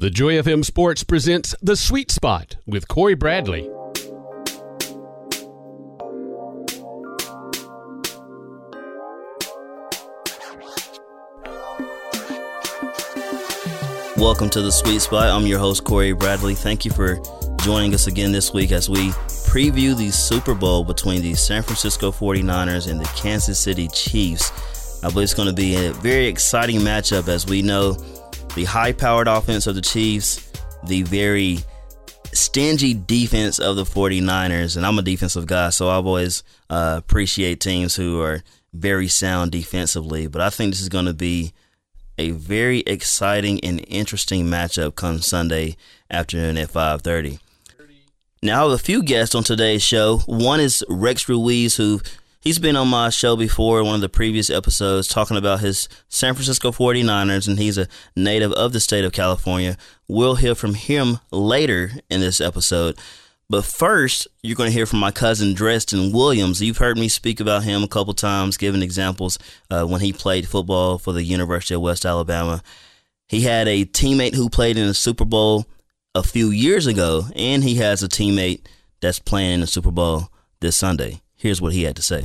The Joy FM Sports presents The Sweet Spot with Corey Bradley. Welcome to The Sweet Spot. I'm your host, Corey Bradley. Thank you for joining us again this week as we preview the Super Bowl between the San Francisco 49ers and the Kansas City Chiefs. I believe it's going to be a very exciting matchup as we know the high powered offense of the Chiefs, the very stingy defense of the 49ers. And I'm a defensive guy, so I've always uh, appreciate teams who are very sound defensively. But I think this is going to be a very exciting and interesting matchup come Sunday afternoon at 5:30. Now I have a few guests on today's show. One is Rex Ruiz, who He's been on my show before, one of the previous episodes, talking about his San Francisco 49ers, and he's a native of the state of California. We'll hear from him later in this episode. But first, you're going to hear from my cousin Dresden Williams. You've heard me speak about him a couple times, giving examples uh, when he played football for the University of West Alabama. He had a teammate who played in the Super Bowl a few years ago, and he has a teammate that's playing in the Super Bowl this Sunday. Here's what he had to say.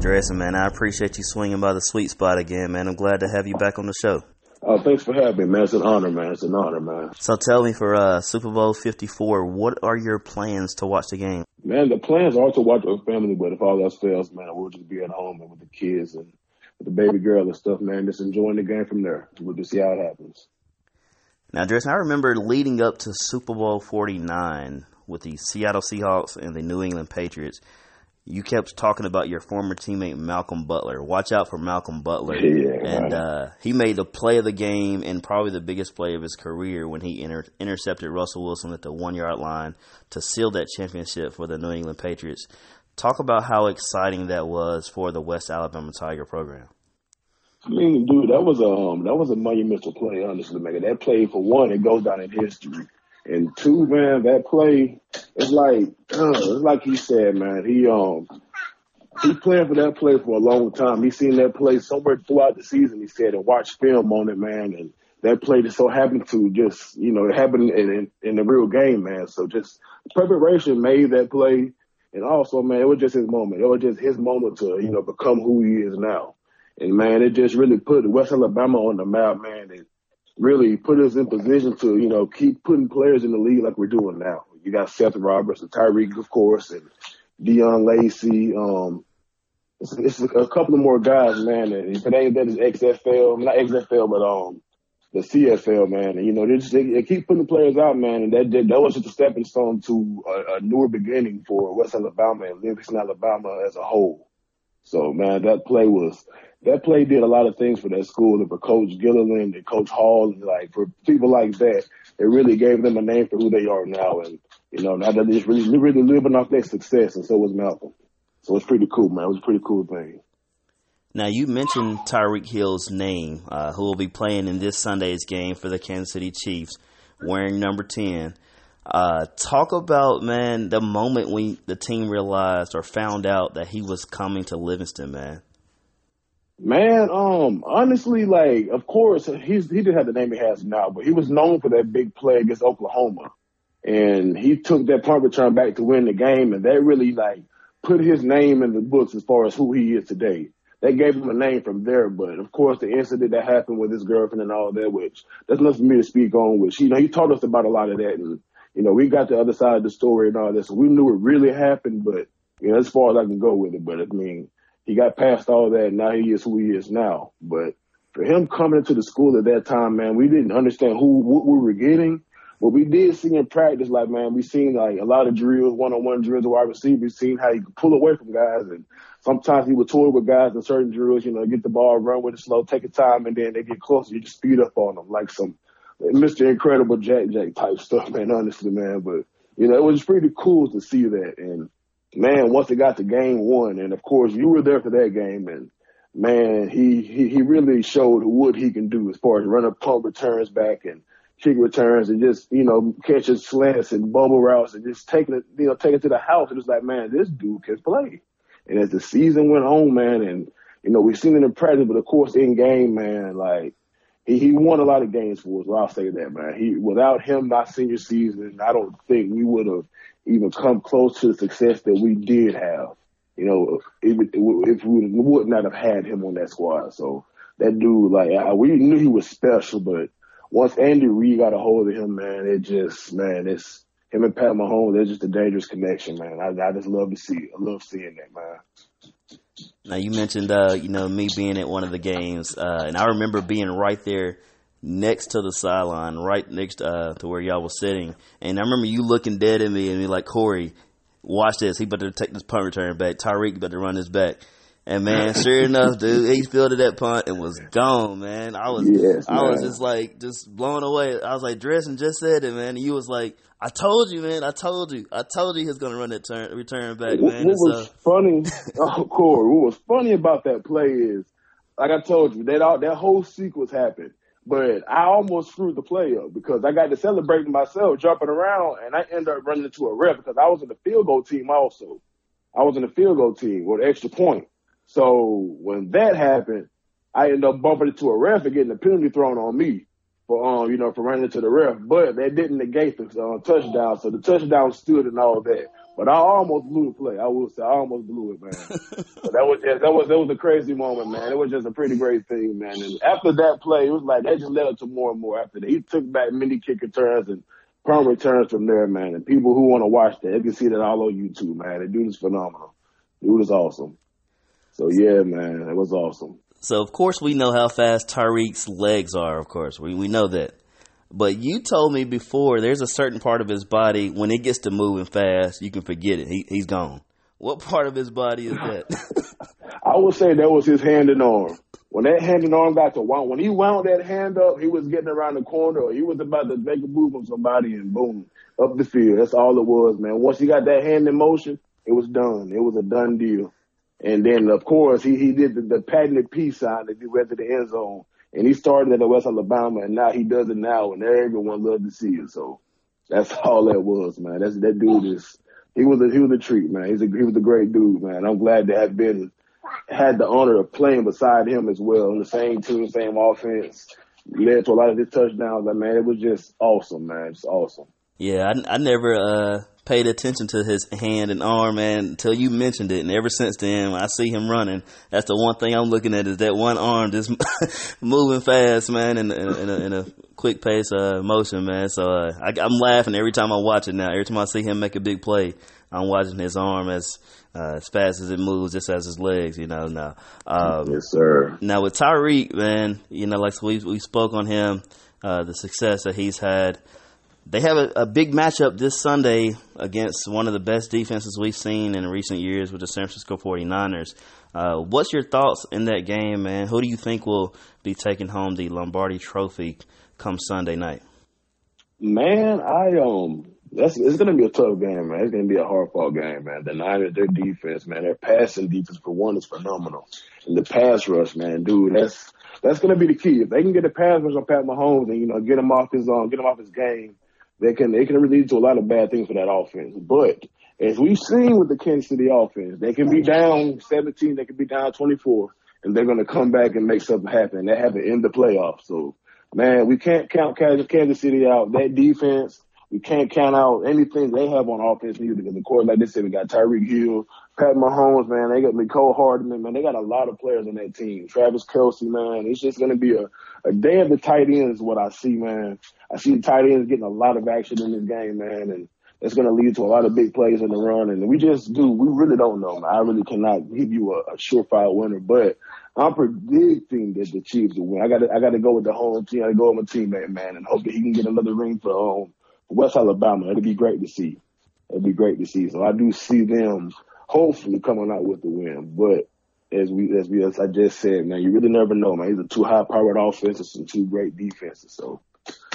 Dresden, man, I appreciate you swinging by the sweet spot again, man. I'm glad to have you back on the show. Oh, thanks for having me, man. It's an honor, man. It's an honor, man. So tell me for uh, Super Bowl 54, what are your plans to watch the game? Man, the plans are to watch with family, but if all else fails, man, we'll just be at home and with the kids and with the baby girl and stuff, man. Just enjoying the game from there. We'll just see how it happens. Now, Dresden, I remember leading up to Super Bowl 49 with the Seattle Seahawks and the New England Patriots you kept talking about your former teammate Malcolm Butler. Watch out for Malcolm Butler. Yeah, and uh, he made the play of the game and probably the biggest play of his career when he inter- intercepted Russell Wilson at the one yard line to seal that championship for the New England Patriots. Talk about how exciting that was for the West Alabama Tiger program. I mean, dude, that was a um, that was a monumental play. Honestly, man, that play for one, it goes down in history. And two, man, that play, it's like, uh, it's like he said, man, he, um, he planned for that play for a long time. He seen that play somewhere throughout the season, he said, and watched film on it, man. And that play just so happened to just, you know, it happened in, in, in the real game, man. So just preparation made that play. And also, man, it was just his moment. It was just his moment to, you know, become who he is now. And man, it just really put West Alabama on the map, man. And really put us in position to, you know, keep putting players in the league like we're doing now. You got Seth Roberts and Tyreek, of course, and Deon Lacey. Um, it's, it's a couple of more guys, man. And ain't that, XFL, not XFL, but um, the CFL, man. And, you know, they just they, they keep putting players out, man. And that that, that was just a stepping stone to a, a newer beginning for West Alabama and Livingston, Alabama as a whole. So, man, that play was that play did a lot of things for that school and for Coach Gilliland and Coach Hall and like for people like that. It really gave them a name for who they are now, and you know now that they're really really living off their success, and so was Malcolm. So it's pretty cool, man. It was a pretty cool thing. Now you mentioned Tyreek Hill's name, uh, who will be playing in this Sunday's game for the Kansas City Chiefs, wearing number ten. Uh, talk about man the moment when the team realized or found out that he was coming to Livingston, man. Man, um, honestly, like, of course, he's he didn't have the name he has now, but he was known for that big play against Oklahoma, and he took that punt return back to win the game, and that really like put his name in the books as far as who he is today. That gave him a name from there, but of course, the incident that happened with his girlfriend and all that, which that's nothing for me to speak on. Which you know, he taught us about a lot of that, and you know, we got the other side of the story and all this, so we knew it really happened, but you know, as far as I can go with it, but I mean he got past all that and now he is who he is now. But for him coming into the school at that time, man, we didn't understand who what we were getting. But we did see in practice, like man, we seen like a lot of drills, one on one drills wide receivers, seen how he could pull away from guys and sometimes he would toy with guys in certain drills, you know, get the ball, run with it slow, take a time and then they get closer, you just speed up on them like some Mr. Incredible Jack Jack type stuff, man, honestly, man. But you know, it was pretty cool to see that and man, once it got to game one, and of course you were there for that game, and man, he he, he really showed what he can do as far as running pump returns back and kick returns and just you know catching slants and bubble routes and just taking it you know taking it to the house. It was like, man, this dude can play. And as the season went on, man, and you know we've seen it in practice, but of course in game, man, like he, he won a lot of games for us. Well, I'll say that, man. He without him, my senior season, I don't think we would have even come close to the success that we did have. You know, if, if we would not have had him on that squad. So that dude, like, I, we knew he was special, but once Andy Reid got a hold of him, man, it just, man, it's him and Pat Mahomes. They're just a dangerous connection, man. I, I just love to see, I love seeing that, man. Now you mentioned, uh, you know, me being at one of the games, uh, and I remember being right there next to the sideline, right next uh, to where y'all was sitting, and I remember you looking dead at me and be like, Corey, watch this. He better take this punt return back. Tyreek better run this back. And man, sure enough, dude, he fielded that punt and was gone, man. I was, yes, I was just like, just blown away. I was like, Dresden just said it, man. And you was like, I told you, man. I told you. I told you he was going to run that turn, return back, man. What, was so, funny, oh, Corey, what was funny about that play is, like I told you, that all, that whole sequence happened. But I almost screwed the play up because I got to celebrating myself, jumping around, and I ended up running into a ref because I was in the field goal team also. I was in the field goal team with extra point. So when that happened, I ended up bumping into a ref and getting a penalty thrown on me for um, you know, for running into the ref. But that didn't negate the uh, touchdown. So the touchdown stood and all that. But I almost blew the play. I will say I almost blew it, man. but that was just, that was that was a crazy moment, man. It was just a pretty great thing, man. And after that play, it was like that just led up to more and more after that. He took back many kick returns and punt returns from there, man. And people who want to watch that, they can see that all on YouTube, man. The dude is phenomenal. Dude is awesome. So yeah, man, it was awesome. So of course we know how fast Tyreek's legs are. Of course we we know that. But you told me before there's a certain part of his body when it gets to moving fast, you can forget it. He he's gone. What part of his body is that? I would say that was his hand and arm. When that hand and arm got to wound, when he wound that hand up, he was getting around the corner or he was about to make a move on somebody and boom, up the field. That's all it was, man. Once he got that hand in motion, it was done. It was a done deal. And then, of course, he, he did the, the patented peace sign that he went to the end zone. And he started at the West Alabama, and now he does it now, and everyone loved to see it. So that's all that was, man. That's that dude is he was a he was a treat, man. He's a he was a great dude, man. I'm glad to have been had the honor of playing beside him as well on the same team, same offense. Led to a lot of his touchdowns. Like, man, it was just awesome, man. It's awesome. Yeah, I, I never uh, paid attention to his hand and arm, man, until you mentioned it. And ever since then, when I see him running, that's the one thing I'm looking at is that one arm just moving fast, man, in, in, in, a, in a, quick pace uh, motion, man. So uh, I, I'm laughing every time I watch it now. Every time I see him make a big play, I'm watching his arm as uh, as fast as it moves, just as his legs, you know. Now, um, yes, sir. Now with Tyreek, man, you know, like we we spoke on him, uh, the success that he's had. They have a, a, big matchup this Sunday against one of the best defenses we've seen in recent years with the San Francisco 49ers. Uh, what's your thoughts in that game, man? Who do you think will be taking home the Lombardi Trophy come Sunday night? Man, I um, that's it's gonna be a tough game, man. It's gonna be a hard fought game, man. The Niners, their defense, man, their passing defense for one is phenomenal, and the pass rush, man, dude, that's that's gonna be the key. If they can get the pass rush on Pat Mahomes and you know get him off his um, get him off his game, they can they can lead to a lot of bad things for that offense. But as we've seen with the Kansas City offense, they can be down 17, they can be down 24, and they're going to come back and make something happen. That happened in the playoffs. So, man, we can't count Kansas City out. That defense, we can't count out anything they have on offense either. Because of course, like they said, we got Tyreek Hill, Pat Mahomes, man. They got Mecole Hardman, man. They got a lot of players on that team. Travis Kelce, man. It's just going to be a, a day of the tight ends is what I see, man. I see the tight ends getting a lot of action in this game, man, and it's going to lead to a lot of big plays in the run. And we just do, we really don't know, man. I really cannot give you a, a surefire winner, but I'm predicting that the Chiefs will win. I got to, I got to go with the home team. I got to go with my teammate, man, and hope that he can get another ring for um, West Alabama. It'd be great to see. It'd be great to see. So I do see them hopefully coming out with the win, but as we as we as I just said, man, you really never know, man. These are two high powered offenses and two great defenses. So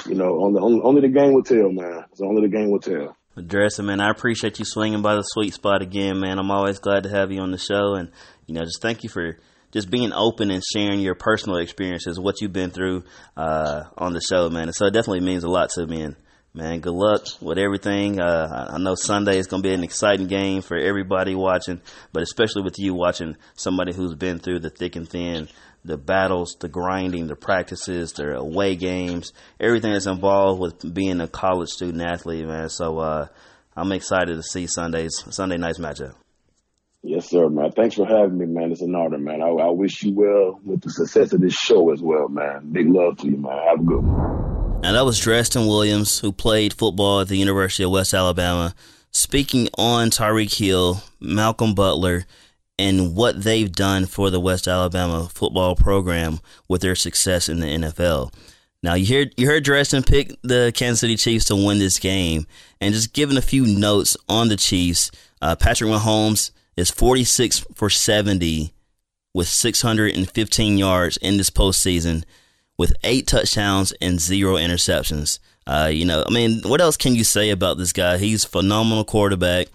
you know, only, only, the game will tell, man. It's only the game will tell. Dresden, man, I appreciate you swinging by the sweet spot again, man. I'm always glad to have you on the show, and you know, just thank you for just being open and sharing your personal experiences, what you've been through uh, on the show, man. And so it definitely means a lot to me, and man, good luck with everything. Uh, I know Sunday is going to be an exciting game for everybody watching, but especially with you watching somebody who's been through the thick and thin, the battles, the grinding, the practices, the away games, everything that's involved with being a college student athlete, man. So uh, I'm excited to see Sunday's Sunday night's matchup. Yes, sir, man. Thanks for having me, man. It's an honor, man. I, I wish you well with the success of this show as well, man. Big love to you, man. Have a good one. Now that was Dresden Williams, who played football at the University of West Alabama, speaking on Tyreek Hill, Malcolm Butler, and what they've done for the West Alabama football program with their success in the NFL. Now you heard you heard Dresden pick the Kansas City Chiefs to win this game, and just giving a few notes on the Chiefs. Uh, Patrick Mahomes is 46 for 70 with 615 yards in this postseason with eight touchdowns and zero interceptions. Uh, you know, I mean, what else can you say about this guy? He's phenomenal quarterback,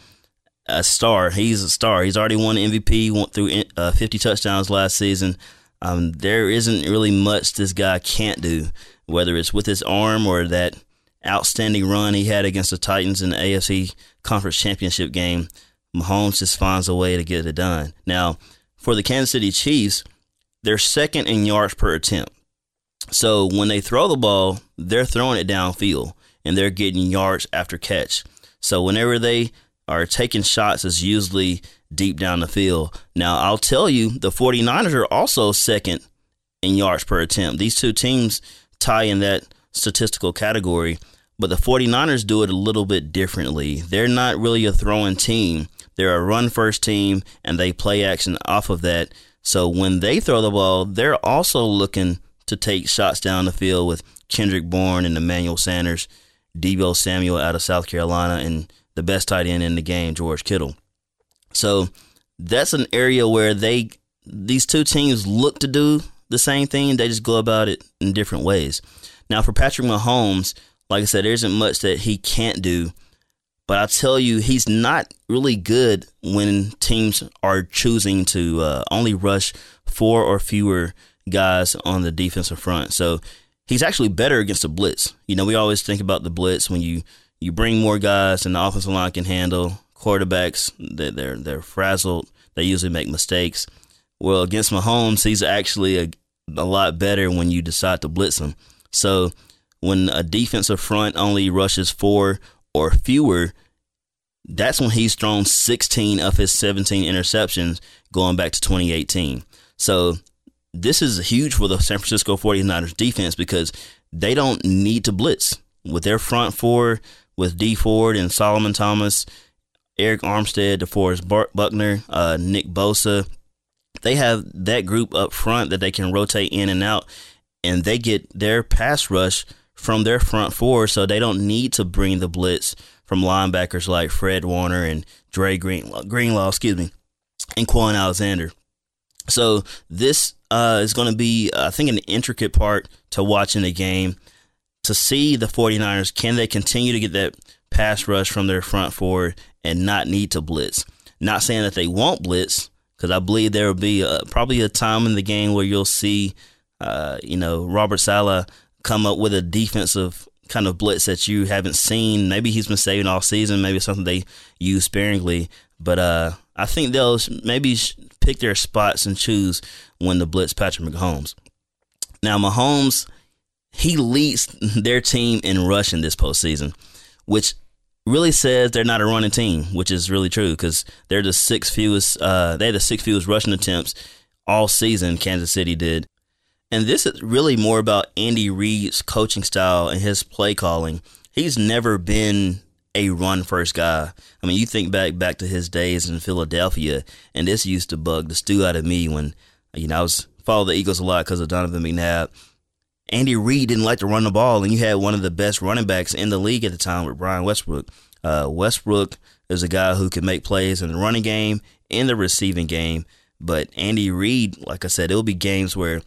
a star. He's a star. He's already won MVP, went through uh, 50 touchdowns last season. Um, there isn't really much this guy can't do, whether it's with his arm or that outstanding run he had against the Titans in the AFC Conference Championship game. Mahomes just finds a way to get it done. Now, for the Kansas City Chiefs, they're second in yards per attempt. So when they throw the ball, they're throwing it downfield and they're getting yards after catch. So whenever they are taking shots, it's usually deep down the field. Now, I'll tell you, the 49ers are also second in yards per attempt. These two teams tie in that statistical category, but the 49ers do it a little bit differently. They're not really a throwing team. They're a run first team and they play action off of that. So when they throw the ball, they're also looking to take shots down the field with Kendrick Bourne and Emmanuel Sanders, Deebo Samuel out of South Carolina, and the best tight end in the game, George Kittle. So that's an area where they these two teams look to do the same thing. They just go about it in different ways. Now for Patrick Mahomes, like I said, there isn't much that he can't do. But I tell you, he's not really good when teams are choosing to uh, only rush four or fewer guys on the defensive front. So he's actually better against the blitz. You know, we always think about the blitz when you you bring more guys and the offensive line can handle quarterbacks. They're they're, they're frazzled. They usually make mistakes. Well, against Mahomes, he's actually a, a lot better when you decide to blitz him. So when a defensive front only rushes four or fewer, that's when he's thrown 16 of his 17 interceptions going back to 2018. So this is huge for the San Francisco 49ers defense because they don't need to blitz. With their front four, with Dee Ford and Solomon Thomas, Arik Armstead, DeForest Buckner, uh, Nick Bosa, they have that group up front that they can rotate in and out, and they get their pass rush from their front four, so they don't need to bring the blitz from linebackers like Fred Warner and Dre Greenlaw, Greenlaw excuse me, and Kwon Alexander. So this uh, is going to be, I think, an intricate part to watching the game to see the 49ers. Can they continue to get that pass rush from their front four and not need to blitz? Not saying that they won't blitz, because I believe there will be a, probably a time in the game where you'll see, uh, you know, Robert Saleh come up with a defensive kind of blitz that you haven't seen. Maybe he's been saving all season. Maybe it's something they use sparingly. But uh, I think they'll maybe pick their spots and choose when to blitz Patrick Mahomes. Now, Mahomes, he leads their team in rushing this postseason, which really says they're not a running team, which is really true because they're the six fewest. Uh, they had the six fewest rushing attempts all season. Kansas City did, and this is really more about Andy Reid's coaching style and his play calling. He's never been a run first guy. I mean, you think back back to his days in Philadelphia, and this used to bug the stew out of me when you know I was follow the Eagles a lot because of Donovan McNabb. Andy Reid didn't like to run the ball, and you had one of the best running backs in the league at the time with Brian Westbrook. Uh, Westbrook is a guy who can make plays in the running game in the receiving game, but Andy Reid, like I said, it'll be games where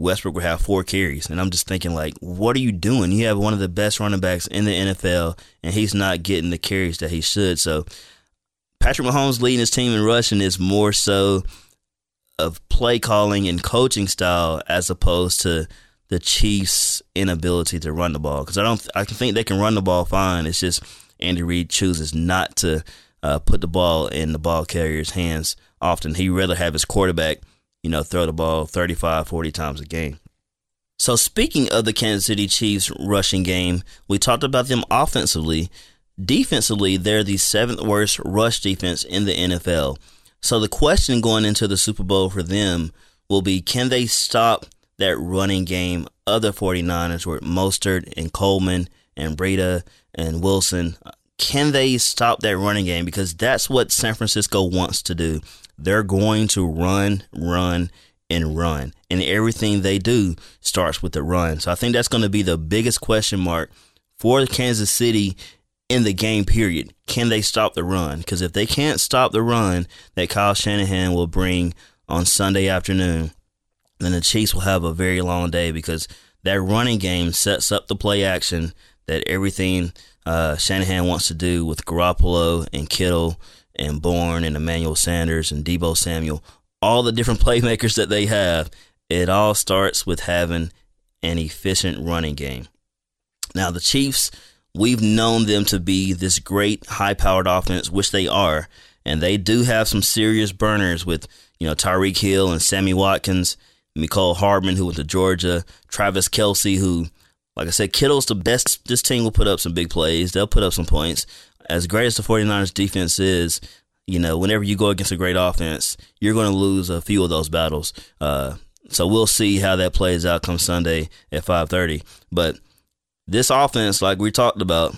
Westbrook will have four carries. And I'm just thinking, like, what are you doing? You have one of the best running backs in the NFL, and he's not getting the carries that he should. So Patrick Mahomes leading his team in rushing is more so of play calling and coaching style as opposed to the Chiefs' inability to run the ball because I don't. I think they can run the ball fine. It's just Andy Reid chooses not to uh, put the ball in the ball carrier's hands often. He'd rather have his quarterback, you know, throw the ball 35, 40 times a game. So speaking of the Kansas City Chiefs rushing game, we talked about them offensively. Defensively, they're the seventh worst rush defense in the NFL. So the question going into the Super Bowl for them will be can they stop that running game of the 49ers with Mostert and Coleman and Breida and Wilson? Can they stop that running game? Because that's what San Francisco wants to do. They're going to run, run, and run. And everything they do starts with the run. So I think that's going to be the biggest question mark for Kansas City in the game period. Can they stop the run? Because if they can't stop the run that Kyle Shanahan will bring on Sunday afternoon, then the Chiefs will have a very long day because that running game sets up the play action that everything uh, Shanahan wants to do with Garoppolo and Kittle and Bourne and Emmanuel Sanders and Deebo Samuel all the different playmakers that they have, it all starts with having an efficient running game. Now, the Chiefs, we've known them to be this great high powered offense, which they are. And they do have some serious burners with, you know, Tyreek Hill and Sammy Watkins, Mecole Hardman, who went to Georgia, Travis Kelce, who, like I said, Kittle's the best. This team will put up some big plays. They'll put up some points. As great as the 49ers defense is, you know, whenever you go against a great offense, you're going to lose a few of those battles. Uh, so we'll see how that plays out come Sunday at 5:30. But this offense, like we talked about,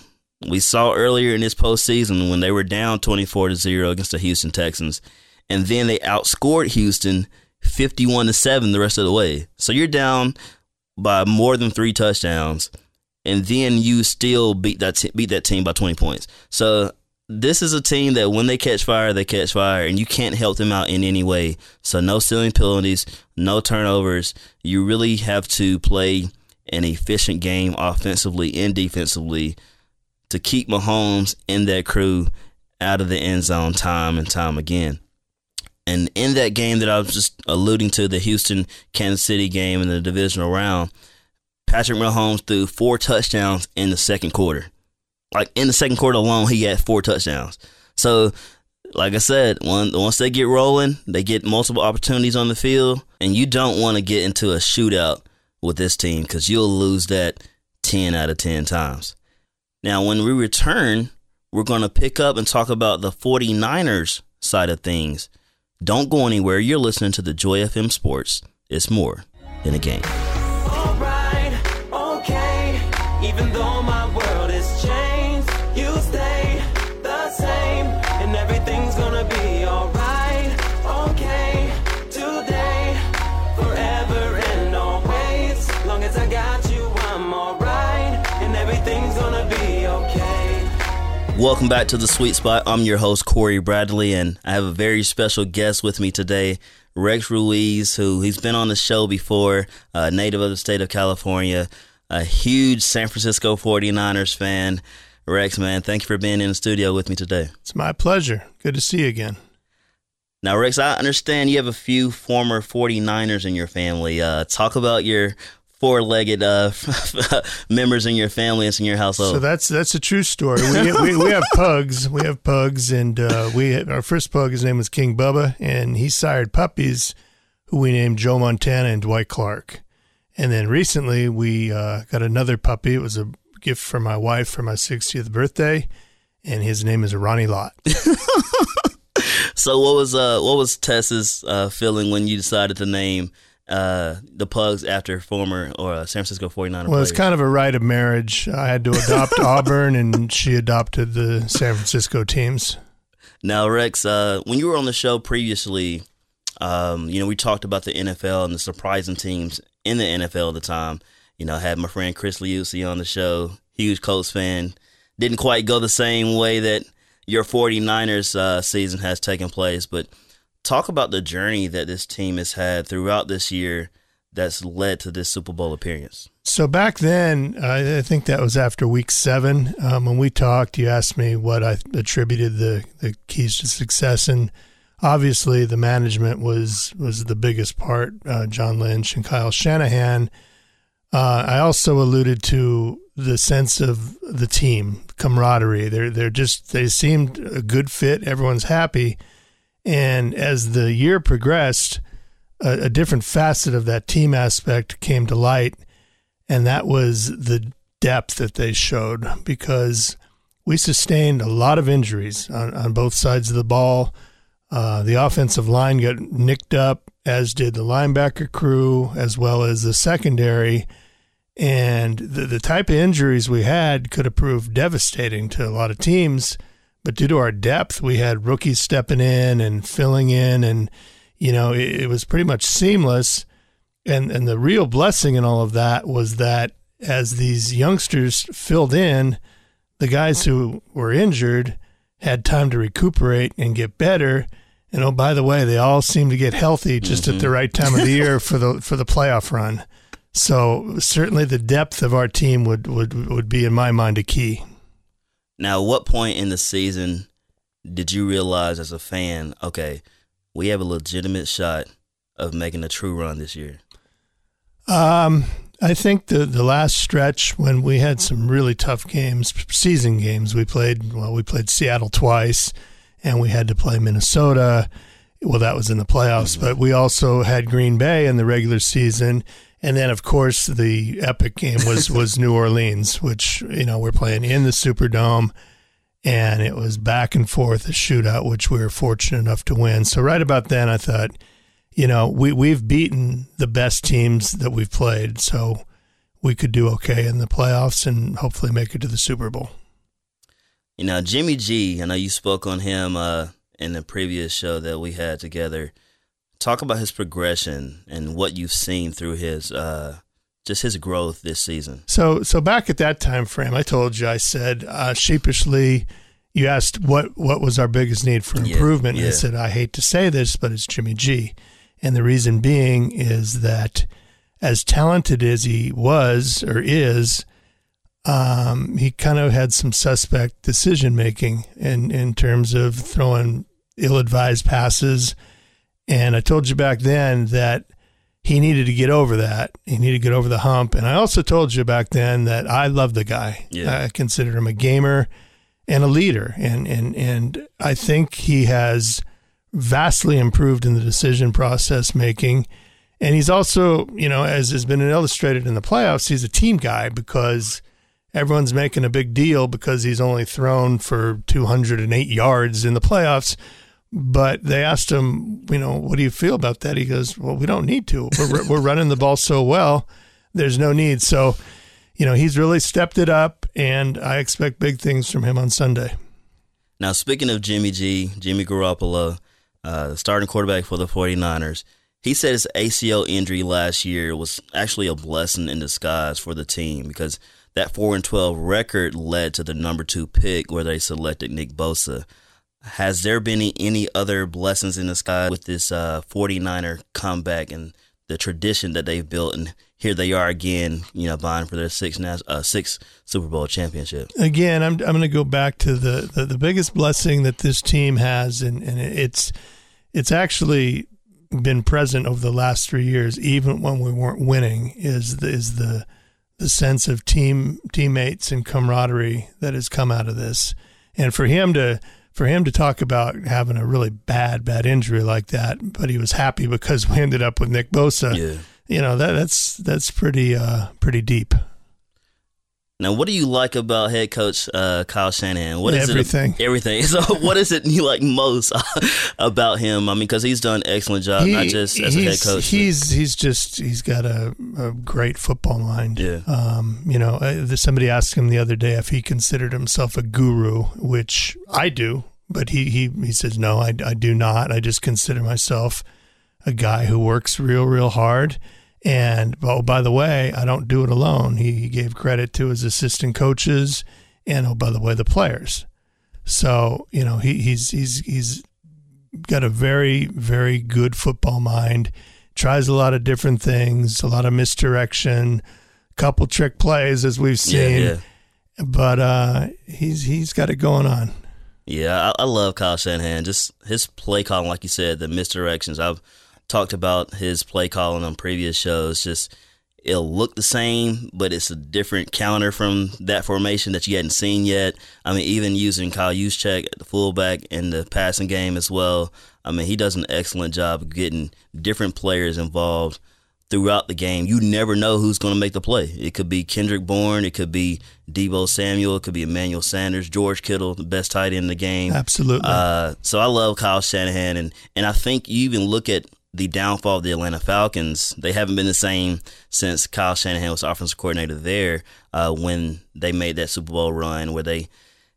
we saw earlier in this postseason when they were down 24 to zero against the Houston Texans, and then they outscored Houston 51 to seven the rest of the way. So you're down by more than three touchdowns, and then you still beat that t- beat that team by 20 points. So this is a team that when they catch fire, they catch fire, and you can't help them out in any way. So no stealing penalties, no turnovers. You really have to play an efficient game offensively and defensively to keep Mahomes and that crew out of the end zone time and time again. And in that game that I was just alluding to, the Houston Kansas City game in the divisional round, Patrick Mahomes threw four touchdowns in the second quarter like in the second quarter alone, he had four touchdowns. So, like I said, one, once they get rolling, they get multiple opportunities on the field, and you don't want to get into a shootout with this team because you'll lose that 10 out of 10 times. Now, when we return, we're going to pick up and talk about the 49ers side of things. Don't go anywhere. You're listening to the Joy FM Sports. It's more than a game. Welcome back to the Sweet Spot. I'm your host, Corey Bradley, and I have a very special guest with me today, Rex Ruiz, who he's been on the show before, a native of the state of California, a huge San Francisco 49ers fan. Rex, man, thank you for being in the studio with me today. It's my pleasure. Good to see you again. Now, Rex, I understand you have a few former 49ers in your family. Uh, talk about your four-legged uh, members in your family and in your household. So that's that's a true story. We, we, we have pugs. We have pugs, and uh, we our first pug. His name was King Bubba, and he sired puppies who we named Joe Montana and Dwight Clark. And then recently we uh, got another puppy. It was a gift from my wife for my 60th birthday, and his name is Ronnie Lott. so what was uh what was Tess's uh, feeling when you decided to name? Uh, the pugs after former or uh, San Francisco 49er Well, it's kind of a rite of marriage. I had to adopt Auburn, and she adopted the San Francisco teams. Now, Rex, uh, when you were on the show previously, um, you know, we talked about the NFL and the surprising teams in the NFL at the time. You know, I had my friend Chris Liuzzi on the show, huge Colts fan. Didn't quite go the same way that your 49ers uh, season has taken place, but – talk about the journey that this team has had throughout this year that's led to this Super Bowl appearance. So back then, I think that was after week seven. Um, when we talked, you asked me what I attributed the, the keys to success, and obviously the management was was the biggest part. Uh, John Lynch and Kyle Shanahan. Uh, I also alluded to the sense of the team camaraderie. They're they're just they seemed a good fit. Everyone's happy, and as the year progressed, a, a different facet of that team aspect came to light, and that was the depth that they showed because we sustained a lot of injuries on, on both sides of the ball. Uh, the offensive line got nicked up, as did the linebacker crew, as well as the secondary. And the, the type of injuries we had could have proved devastating to a lot of teams. But due to our depth, we had rookies stepping in and filling in, and you know it, it was pretty much seamless. And and the real blessing in all of that was that as these youngsters filled in, the guys who were injured had time to recuperate and get better. And oh, by the way, they all seem to get healthy just mm-hmm. at the right time of the year for the for the playoff run. So certainly the depth of our team would, would, would be in my mind a key. Now, what point in the season did you realize as a fan, okay, we have a legitimate shot of making a true run this year? Um, I think the the last stretch when we had some really tough games, season games. We played well. We played Seattle twice, and we had to play Minnesota. Well, that was in the playoffs, mm-hmm. but we also had Green Bay in the regular season, and then, of course, the epic game was was New Orleans, which you know we're playing in the Superdome, and it was back and forth a shootout, which we were fortunate enough to win. So right about then, I thought, you know, we we've beaten the best teams that we've played, so we could do okay in the playoffs and hopefully make it to the Super Bowl. You know, Jimmy G. I know you spoke on him uh, in the previous show that we had together talk about his progression and what you've seen through his uh, just his growth this season. So, so back at that time frame, I told you, I said uh, sheepishly, you asked what what was our biggest need for improvement. Yeah, yeah. I said, I hate to say this, but it's Jimmy G, and the reason being is that as talented as he was or is. Um, he kind of had some suspect decision making in, in terms of throwing ill advised passes, and I told you back then that he needed to get over that. He needed to get over the hump. And I also told you back then that I love the guy. Yeah. I consider him a gamer and a leader. And, and, and I think he has vastly improved in the decision process making. And he's also, you know, as has been illustrated in the playoffs, he's a team guy because everyone's making a big deal because he's only thrown for 208 yards in the playoffs. But they asked him, you know, what do you feel about that? He goes, well, we don't need to. We're, we're running the ball so well. There's no need. So, you know, he's really stepped it up, and I expect big things from him on Sunday. Now, speaking of Jimmy G, Jimmy Garoppolo, uh, starting quarterback for the 49ers, he said his ACL injury last year was actually a blessing in disguise for the team because that 4 and 12 record led to the number two pick where they selected Nick Bosa. Has there been any other blessings in the sky with this uh, 49er comeback and the tradition that they've built? And here they are again, you know, vying for their sixth, uh, sixth Super Bowl championship. Again, I'm, I'm going to go back to the, the, the, biggest blessing that this team has, and, and it's it's actually been present over the last three years, even when we weren't winning, is the, is the the sense of team teammates and camaraderie that has come out of this, and for him to for him to talk about having a really bad, bad injury like that, but he was happy because we ended up with Nick Bosa. Yeah. You know that that's that's pretty uh, pretty deep. Now, what do you like about head coach uh, Kyle Shanahan? What is everything. it? Everything. So, what is it you like most about him? I mean, because he's done an excellent job, he, not just as a head coach. He's but. he's just he's got a, a great football mind. Yeah. Um, you know, uh, somebody asked him the other day if he considered himself a guru, which I do, but he he he says no, I I do not. I just consider myself a guy who works real real hard and oh, by the way, I don't do it alone. He, he gave credit to his assistant coaches, and oh, by the way, the players. So you know he, he's he's he's got a very very good football mind. Tries a lot of different things, a lot of misdirection, couple trick plays as we've seen. Yeah, yeah. But uh, he's he's got it going on. Yeah, I, I love Kyle Shanahan. Just his play calling, like you said, the misdirections. I've talked about his play calling on previous shows. Just it'll look the same, but it's a different counter from that formation that you hadn't seen yet. I mean, even using Kyle Juszczyk at the fullback in the passing game as well. I mean, he does an excellent job of getting different players involved throughout the game. You never know who's going to make the play. It could be Kendrick Bourne, it could be Deebo Samuel, it could be Emmanuel Sanders, George Kittle, the best tight end in the game. Absolutely. Uh, so I love Kyle Shanahan, and and I think you even look at the downfall of the Atlanta Falcons, they haven't been the same since Kyle Shanahan was offensive coordinator there uh, when they made that Super Bowl run where they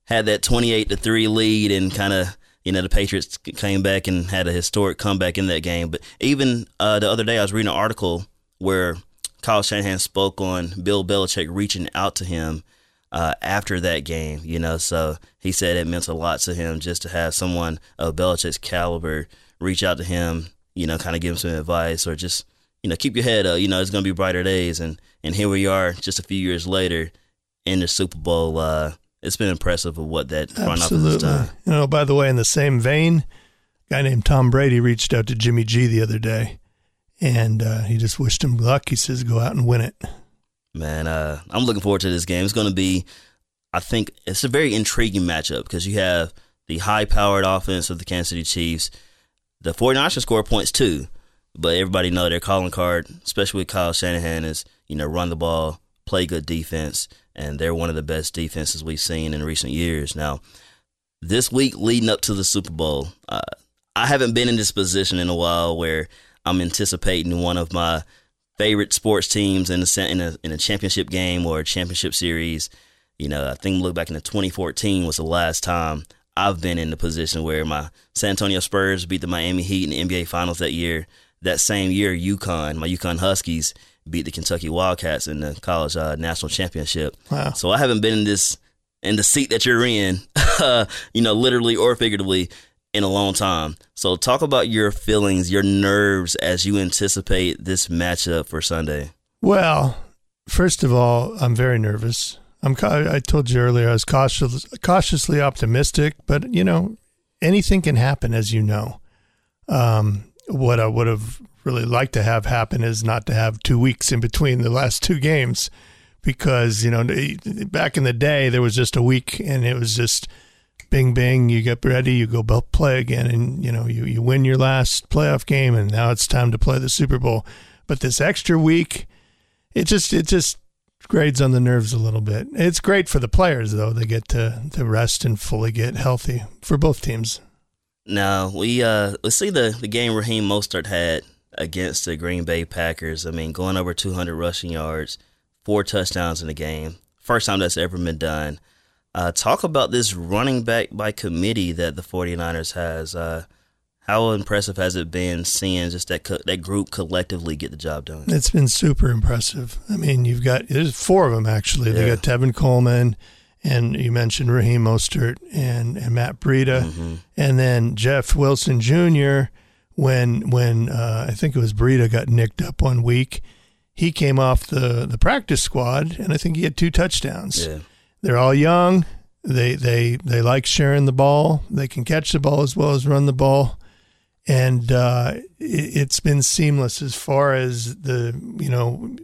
had that 28 to 3 lead and kind of you know the Patriots came back and had a historic comeback in that game. But even uh, the other day, I was reading an article where Kyle Shanahan spoke on Bill Belichick reaching out to him uh, after that game. You know, so he said it meant a lot to him just to have someone of Belichick's caliber reach out to him you know, kind of give them some advice or just, you know, keep your head up. You know, it's going to be brighter days. And, and here we are just a few years later in the Super Bowl. Uh, it's been impressive of what that front Absolutely. office has done. You know, by the way, in the same vein, a guy named Tom Brady reached out to Jimmy G the other day and uh, he just wished him luck. He says, go out and win it. Man, uh, I'm looking forward to this game. It's going to be, I think, it's a very intriguing matchup because you have the high powered offense of the Kansas City Chiefs the 49ers can score points too, but everybody know their calling card, especially with Kyle Shanahan, is you know run the ball, play good defense, and they're one of the best defenses we've seen in recent years. Now, this week leading up to the Super Bowl, uh, I haven't been in this position in a while where I'm anticipating one of my favorite sports teams in a in a in a championship game or a championship series. You know, I think look back in the 2014 was the last time I've been in the position where my San Antonio Spurs beat the Miami Heat in the NBA Finals that year. That same year, UConn, my UConn Huskies, beat the Kentucky Wildcats in the college uh, national championship. Wow. So I haven't been in this in the seat that you're in, you know, literally or figuratively, in a long time. So talk about your feelings, your nerves as you anticipate this matchup for Sunday. Well, first of all, I'm very nervous. I'm. I told you earlier I was cautious, cautiously optimistic, but you know, anything can happen, as you know. Um, what I would have really liked to have happen is not to have two weeks in between the last two games, because you know, back in the day there was just a week, and it was just bing bing. You get ready, you go play again, and you know, you you win your last playoff game, and now it's time to play the Super Bowl. But this extra week, it just it just grades on the nerves a little bit. It's great for the players though; they get to to rest and fully get healthy for both teams. Now we uh let's see the the game Raheem Mostert had against the Green Bay Packers. I mean, going over 200 rushing yards, four touchdowns in the game. First time that's ever been done. Uh, talk about this running back by committee that the 49ers has. Uh, how impressive has it been seeing just that co- that group collectively get the job done? It's been super impressive. I mean, you've got there's four of them actually. Yeah. They got Tevin Coleman, and you mentioned Raheem Mostert and, and Matt Breida, mm-hmm. and then Jeff Wilson Jr. When when uh, I think it was Breida got nicked up one week, he came off the the practice squad, and I think he had two touchdowns. Yeah. They're all young. They they they like sharing the ball. They can catch the ball as well as run the ball and uh, it, has been seamless as far as the you know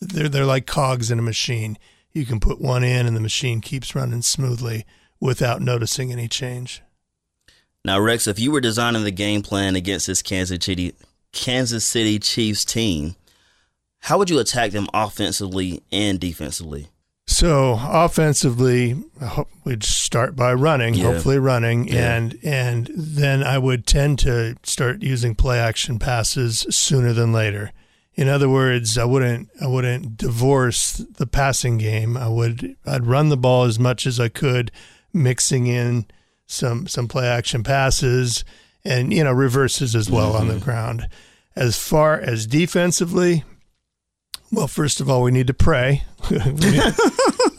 they're they're like cogs in a machine. You can put one in, and the machine keeps running smoothly without noticing any change. Now, Rex, if you were designing the game plan against this Kansas City Kansas City Chiefs team, how would you attack them offensively and defensively? So offensively, I hope we'd start by running, yeah. hopefully running, yeah. and and then I would tend to start using play action passes sooner than later. In other words, I wouldn't I wouldn't divorce the passing game. I would I'd run the ball as much as I could, mixing in some some play action passes and you know reverses as well mm-hmm. on the mm-hmm. ground. As far as defensively, well, first of all, we need to pray. we, need,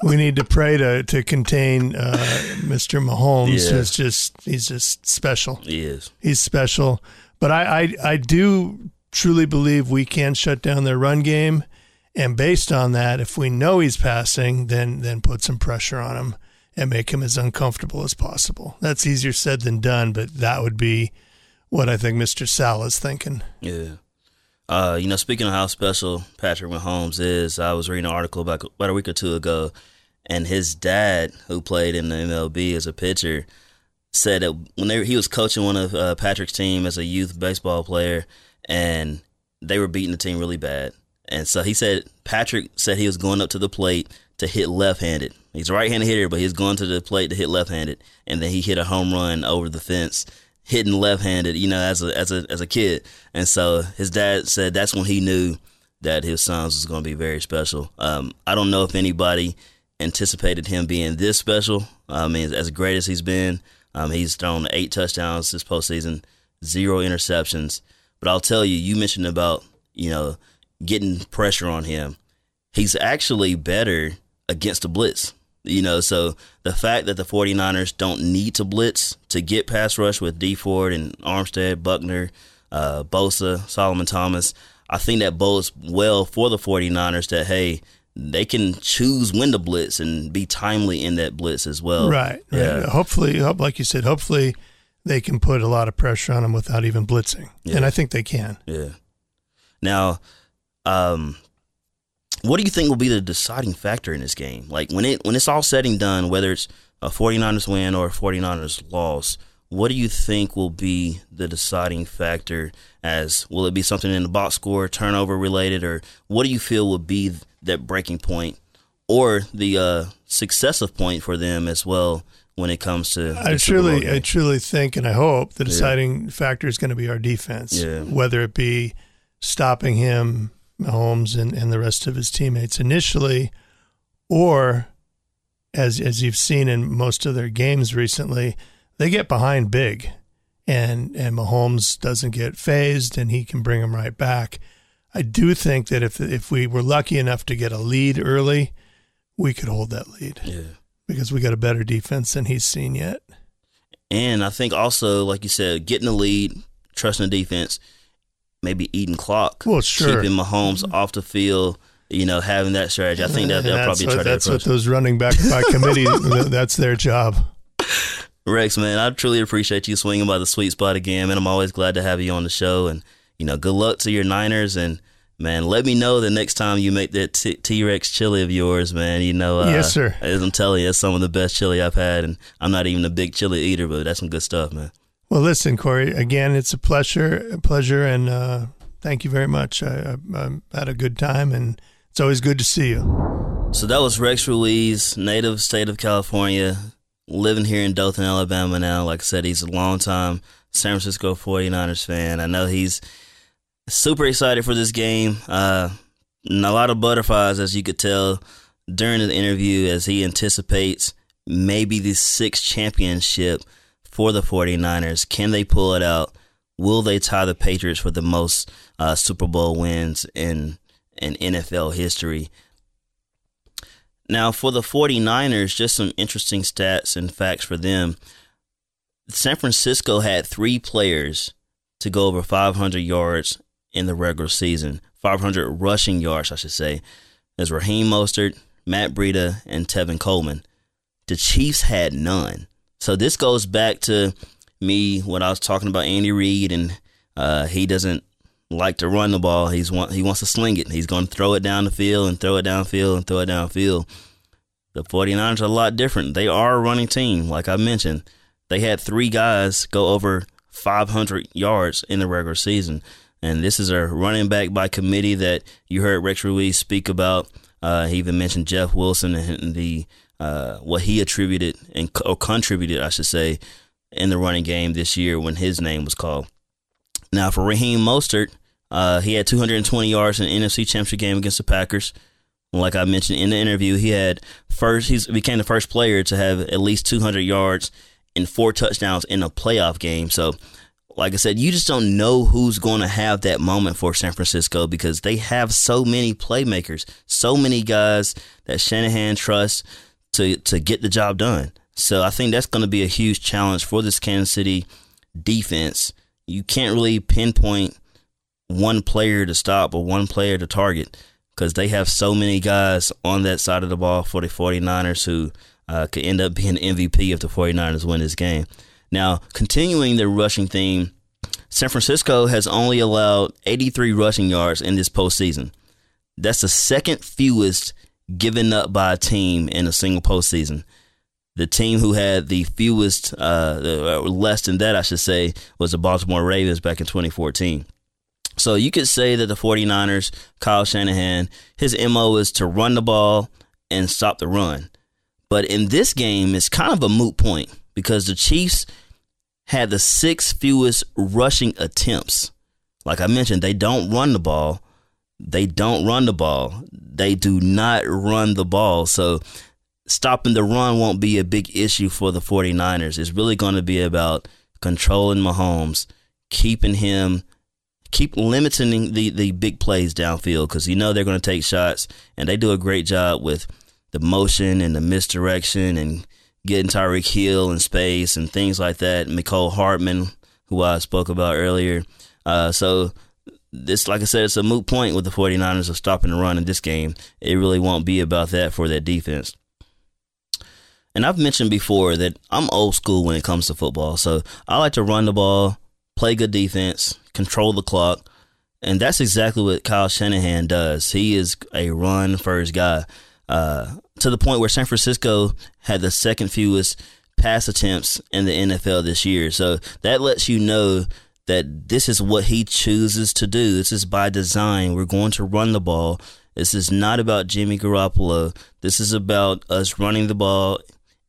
we, need, to pray to to contain uh, Mr. Mahomes, yeah. who's just he's just special. He is. He's special. But I, I I do truly believe we can shut down their run game, and based on that, if we know he's passing, then then put some pressure on him and make him as uncomfortable as possible. That's easier said than done, but that would be what I think Mr. Sal is thinking. Yeah. Uh, you know, speaking of how special Patrick Mahomes is, I was reading an article about about a week or two ago, and his dad, who played in the MLB as a pitcher, said that when they, he was coaching one of uh, Patrick's team as a youth baseball player, and they were beating the team really bad, and so he said Patrick said he was going up to the plate to hit left-handed. He's a right-handed hitter, but he's going to the plate to hit left-handed, and then he hit a home run over the fence hitting left-handed, you know, as a as a as a kid. And so his dad said that's when he knew that his sons was going to be very special. Um, I don't know if anybody anticipated him being this special. I mean, as great as he's been, um, he's thrown eight touchdowns this postseason, zero interceptions. But I'll tell you, you mentioned about you know getting pressure on him. He's actually better against the blitz. You know, so the fact that the 49ers don't need to blitz to get pass rush with Dee Ford and Armstead, Buckner, uh, Bosa, Solomon Thomas, I think that bodes well for the 49ers that, hey, they can choose when to blitz and be timely in that blitz as well. Right. Yeah. Right. Hopefully, like you said, hopefully they can put a lot of pressure on them without even blitzing. Yeah. And I think they can. Yeah. Now, um, what do you think will be the deciding factor in this game? Like when it when it's all said and done, whether it's a 49ers win or a 49ers loss, what do you think will be the deciding factor as will it be something in the box score, turnover related, or what do you feel will be that breaking point or the uh, successive point for them as well when it comes to I truly I truly think and I hope the deciding yeah. factor is going to be our defense. Yeah. Whether it be stopping him Mahomes and, and the rest of his teammates initially, or as as you've seen in most of their games recently, they get behind big, and and Mahomes doesn't get fazed, and he can bring them right back. I do think that if if we were lucky enough to get a lead early, we could hold that lead. Yeah, because we got a better defense than he's seen yet. And I think also, like you said, getting the lead, trusting the defense maybe eating clock. Well, sure. Keeping Mahomes off the field, you know, having that strategy. I think that they'll probably what, try to. That's what those running back by committee, that's their job. Rex, man, I truly appreciate you swinging by the sweet spot again, man. I'm always glad to have you on the show. And, you know, good luck to your Niners. And, man, let me know the next time you make that T Rex chili of yours, man. You know, uh, yes, sir. As I'm telling you, it's some of the best chili I've had. And I'm not even a big chili eater, but that's some good stuff, man. Well, listen, Corey. Again, it's a pleasure, a pleasure, and uh, thank you very much. I, I, I, had a good time, and it's always good to see you. So that was Rex Ruiz, native state of California, living here in Dothan, Alabama now. Like I said, he's a long time San Francisco 49ers fan. I know he's super excited for this game. Uh, and a lot of butterflies, as you could tell during the interview, as he anticipates maybe the sixth championship – for the 49ers. Can they pull it out? Will they tie the Patriots for the most uh, Super Bowl wins in, in NFL history? Now, for the 49ers, just some interesting stats and facts for them. San Francisco had three players to go over 500 yards in the regular season, 500 rushing yards, I should say. There's Raheem Mostert, Matt Breida, and Tevin Coleman. The Chiefs had none. So this goes back to me when I was talking about Andy Reid and uh, he doesn't like to run the ball. He's want he wants to sling it. He's going to throw it down the field and throw it downfield and throw it downfield. The 49ers are a lot different. They are a running team, like I mentioned. They had three guys go over 500 yards in the regular season. And this is a running back by committee that you heard Rex Ruiz speak about. Uh, he even mentioned Jeff Wilson and the uh, what he attributed and or contributed, I should say, in the running game this year when his name was called. Now for Raheem Mostert, uh, he had 220 yards in the NFC Championship game against the Packers. Like I mentioned in the interview, he had first he became the first player to have at least 200 yards and four touchdowns in a playoff game. So, like I said, you just don't know who's going to have that moment for San Francisco because they have so many playmakers, so many guys that Shanahan trusts to to get the job done. So I think that's going to be a huge challenge for this Kansas City defense. You can't really pinpoint one player to stop or one player to target because they have so many guys on that side of the ball for the 49ers who uh, could end up being MVP if the 49ers win this game. Now, continuing the rushing theme, San Francisco has only allowed 83 rushing yards in this postseason. That's the second fewest given up by a team in a single postseason. The team who had the fewest, uh, less than that, I should say, was the Baltimore Ravens back in 2014. So you could say that the 49ers, Kyle Shanahan, his MO is to run the ball and stop the run. But in this game, it's kind of a moot point because the Chiefs had the six fewest rushing attempts. Like I mentioned, they don't run the ball. They don't run the ball. They do not run the ball. So stopping the run won't be a big issue for the 49ers. It's really going to be about controlling Mahomes, keeping him, keep limiting the, the big plays downfield because you know they're going to take shots, and they do a great job with the motion and the misdirection and getting Tyreek Hill in space and things like that. Mecole Hardman, who I spoke about earlier. Uh, so this, like I said, it's a moot point with the 49ers of stopping the run in this game. It really won't be about that for that defense. And I've mentioned before that I'm old school when it comes to football. So I like to run the ball, play good defense, control the clock. And that's exactly what Kyle Shanahan does. He is a run first guy. Uh, to the point where San Francisco had the second fewest pass attempts in the NFL this year. So that lets you know that this is what he chooses to do. This is by design. We're going to run the ball. This is not about Jimmy Garoppolo. This is about us running the ball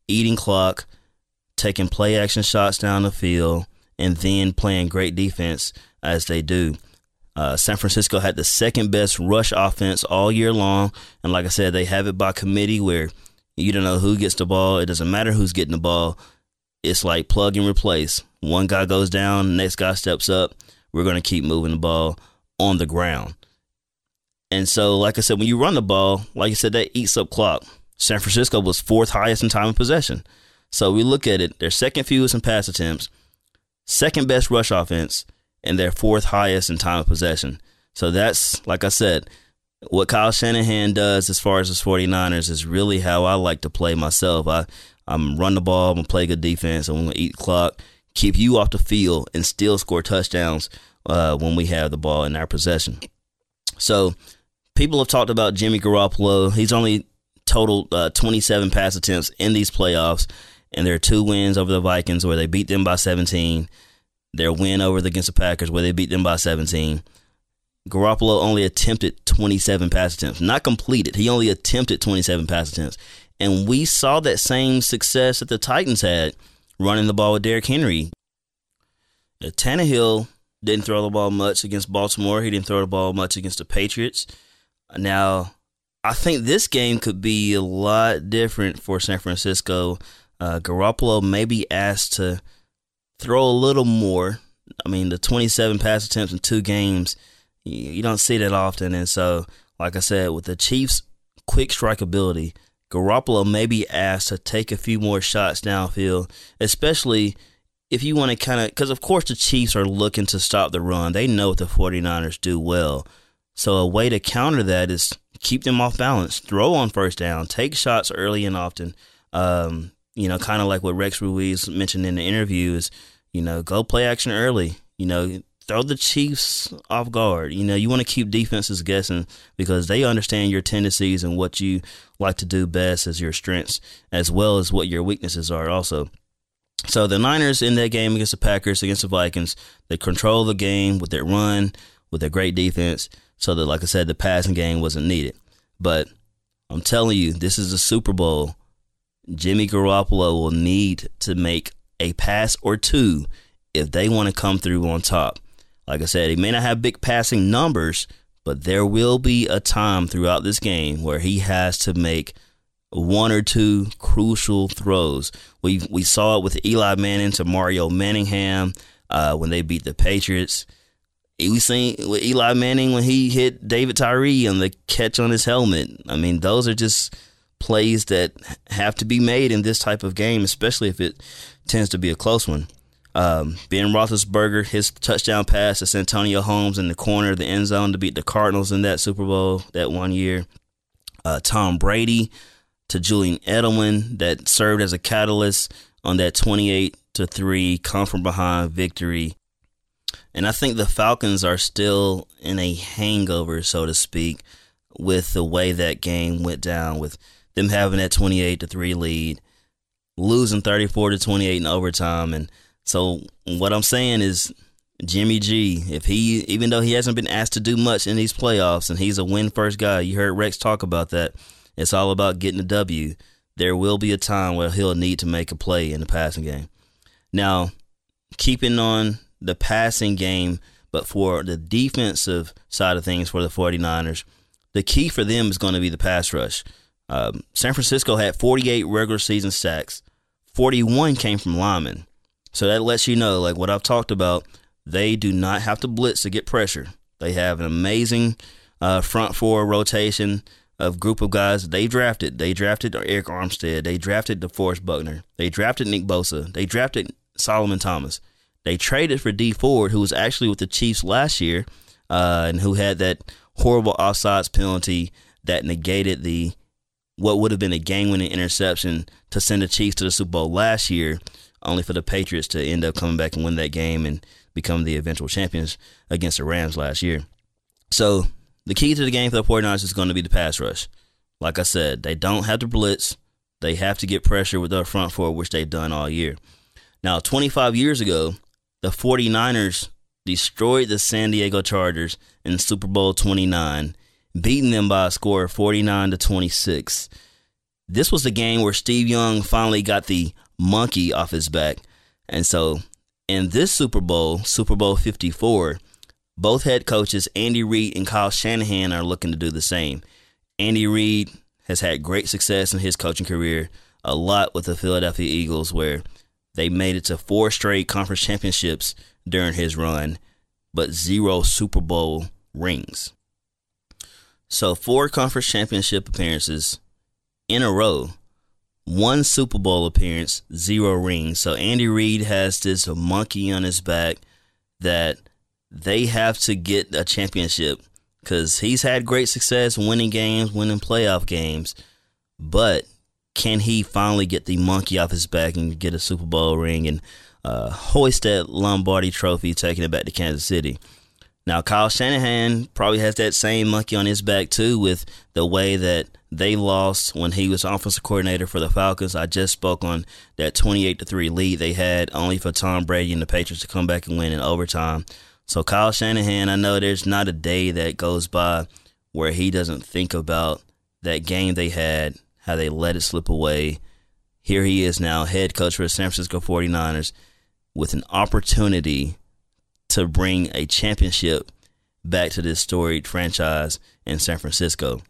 eating clock, taking play action shots down the field, and then playing great defense as they do. Uh, San Francisco had the second best rush offense all year long. And like I said, they have it by committee where you don't know who gets the ball. It doesn't matter who's getting the ball. It's like plug and replace. One guy goes down, next guy steps up. We're going to keep moving the ball on the ground. And so, like I said, when you run the ball, like I said, that eats up clock. San Francisco was fourth highest in time of possession. So we look at it, their second fewest in pass attempts, second best rush offense, and their fourth highest in time of possession. So that's, like I said, what Kyle Shanahan does as far as his 49ers is really how I like to play myself. I, I'm run the ball, I'm to play good defense, I'm to eat clock, keep you off the field, and still score touchdowns uh, when we have the ball in our possession. So people have talked about Jimmy Garoppolo. He's only total uh, 27 pass attempts in these playoffs, and there are two wins over the Vikings where they beat them by 17. Their win over the, against the Packers where they beat them by 17. Garoppolo only attempted 27 pass attempts, not completed. He only attempted 27 pass attempts. And we saw that same success that the Titans had running the ball with Derrick Henry. Tannehill didn't throw the ball much against Baltimore. He didn't throw the ball much against the Patriots. Now, I think this game could be a lot different for San Francisco. Uh, Garoppolo may be asked to throw a little more. I mean, the 27 pass attempts in two games, you don't see that often. And so, like I said, with the Chiefs' quick strike ability, Garoppolo may be asked to take a few more shots downfield, especially if you want to kind of, because of course the Chiefs are looking to stop the run. They know what the 49ers do well. So a way to counter that is keep them off balance, throw on first down, take shots early and often. Um, you know, kind of like what Rex Ruiz mentioned in the interview is, you know, go play action early. You know, throw the Chiefs off guard. You know, you want to keep defenses guessing because they understand your tendencies and what you like to do best as your strengths, as well as what your weaknesses are also. So the Niners in that game against the Packers, against the Vikings, they control the game with their run, with their great defense so that, like I said, the passing game wasn't needed. But I'm telling you, this is a Super Bowl. Jimmy Garoppolo will need to make a pass or two if they want to come through on top. Like I said, he may not have big passing numbers, but there will be a time throughout this game where he has to make one or two crucial throws. We we saw it with Eli Manning to Mario Manningham uh, when they beat the Patriots we seen with Eli Manning when he hit David Tyree on the catch on his helmet. I mean, those are just plays that have to be made in this type of game, especially if it tends to be a close one. Um, ben Roethlisberger, his touchdown pass to Santonio Holmes in the corner of the end zone to beat the Cardinals in that Super Bowl that one year. Uh, Tom Brady to Julian Edelman that served as a catalyst on that 28 to 3 come from behind victory And I think the Falcons are still in a hangover, so to speak, with the way that game went down, with them having that 28 to 3 lead, losing 34 to 28 in overtime. And so what I'm saying is Jimmy G, if he, even though he hasn't been asked to do much in these playoffs and he's a win first guy, you heard Rex talk about that. It's all about getting a W. There will be a time where he'll need to make a play in the passing game. Now, keeping on the passing game, but for the defensive side of things for the 49ers, the key for them is going to be the pass rush. Um, San Francisco had 48 regular season sacks, 41 came from linemen. So that lets you know, like what I've talked about, they do not have to blitz to get pressure. They have an amazing uh, front four rotation of group of guys they drafted. They drafted Arik Armstead. They drafted DeForest Buckner. They drafted Nick Bosa. They drafted Solomon Thomas. They traded for Dee Ford, who was actually with the Chiefs last year, uh, and who had that horrible offsides penalty that negated the what would have been a game-winning interception to send the Chiefs to the Super Bowl last year, only for the Patriots to end up coming back and win that game and become the eventual champions against the Rams last year. So the key to the game for the 49ers is going to be the pass rush. Like I said, they don't have to blitz. They have to get pressure with their front four, which they've done all year. Now, 25 years ago, the 49ers destroyed the San Diego Chargers in Super Bowl 29, beating them by a score of 49 to 26. This was the game where Steve Young finally got the monkey off his back. And so in this Super Bowl, Super Bowl 54, both head coaches, Andy Reid and Kyle Shanahan, are looking to do the same. Andy Reid has had great success in his coaching career, a lot with the Philadelphia Eagles, where they made it to four straight conference championships during his run, but zero Super Bowl rings. So, four conference championship appearances in a row, one Super Bowl appearance, zero rings. So, Andy Reid has this monkey on his back that they have to get a championship because he's had great success winning games, winning playoff games, but can he finally get the monkey off his back and get a Super Bowl ring and uh, hoist that Lombardi trophy, taking it back to Kansas City? Now, Kyle Shanahan probably has that same monkey on his back too, with the way that they lost when he was offensive coordinator for the Falcons. I just spoke on that 28 to 3 lead they had, only for Tom Brady and the Patriots to come back and win in overtime. So, Kyle Shanahan, I know there's not a day that goes by where he doesn't think about that game they had how they let it slip away. Here he is now, head coach for the San Francisco 49ers, with an opportunity to bring a championship back to this storied franchise in San Francisco.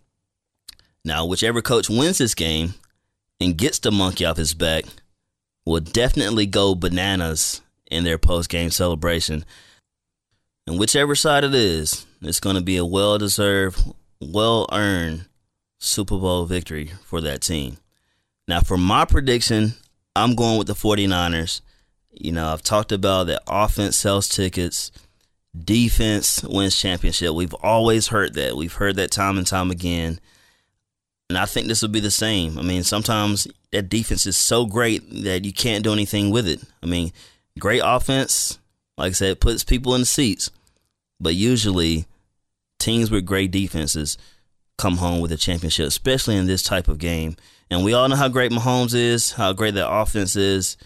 Now, whichever coach wins this game and gets the monkey off his back will definitely go bananas in their post game celebration. And whichever side it is, it's going to be a well deserved, well earned Super Bowl victory for that team. Now, for my prediction, I'm going with the 49ers. You know, I've talked about that offense sells tickets, defense wins championship. We've always heard that. We've heard that time and time again. And I think this will be the same. I mean, sometimes that defense is so great that you can't do anything with it. I mean, great offense, like I said, puts people in the seats. But usually, teams with great defenses come home with a championship, especially in this type of game. And we all know how great Mahomes is, how great that offense is.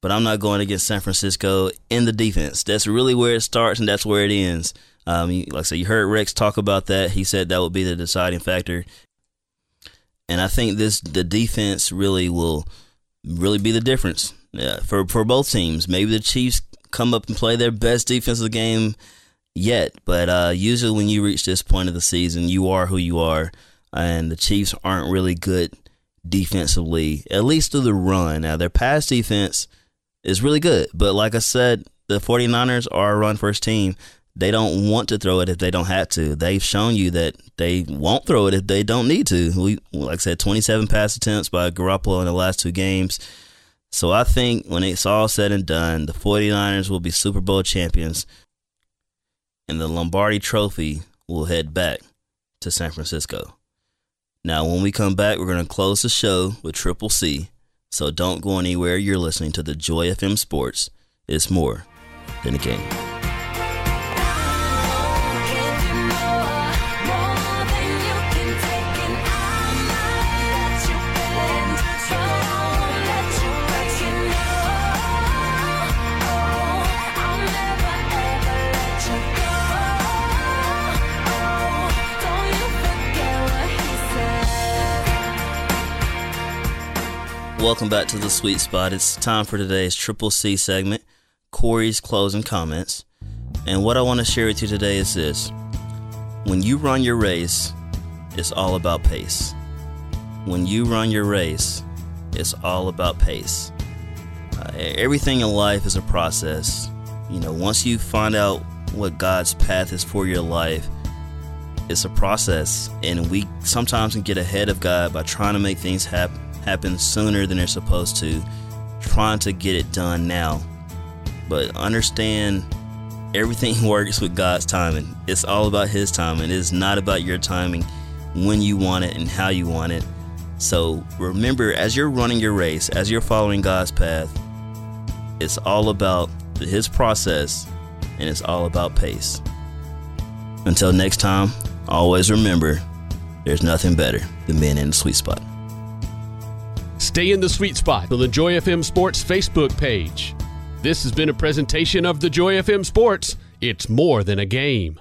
But I'm not going against San Francisco in the defense. That's really where it starts and that's where it ends. Um, like I said, you heard Rex talk about that. He said that would be the deciding factor. And I think this the defense really will really be the difference for for both teams. Maybe the Chiefs come up and play their best defensive game yet. But uh, usually, when you reach this point of the season, you are who you are, and the Chiefs aren't really good defensively, at least through the run. Now, their pass defense is really good, but like I said, the 49ers are a run first team. They don't want to throw it if they don't have to. They've shown you that they won't throw it if they don't need to. We, like I said, 27 pass attempts by Garoppolo in the last two games. So I think when it's all said and done, the 49ers will be Super Bowl champions and the Lombardi Trophy will head back to San Francisco. Now, when we come back, we're going to close the show with Triple C. So don't go anywhere. You're listening to the Joy FM Sports. It's more than a game. Welcome back to the sweet spot. It's time for today's Triple C segment, Corey's closing comments. And what I want to share with you today is this when you run your race, it's all about pace. When you run your race, it's all about pace. Uh, everything in life is a process. You know, once you find out what God's path is for your life, it's a process. And we sometimes can get ahead of God by trying to make things happen happen sooner than they're supposed to, trying to get it done now. But understand everything works with God's timing. It's all about His timing. It is not about your timing when you want it and how you want it. So remember, as you're running your race, as you're following God's path, it's all about His process and it's all about pace. Until next time, always remember there's nothing better than being in the sweet spot. Stay in the sweet spot on the Joy FM Sports Facebook page. This has been a presentation of the Joy FM Sports. It's more than a game.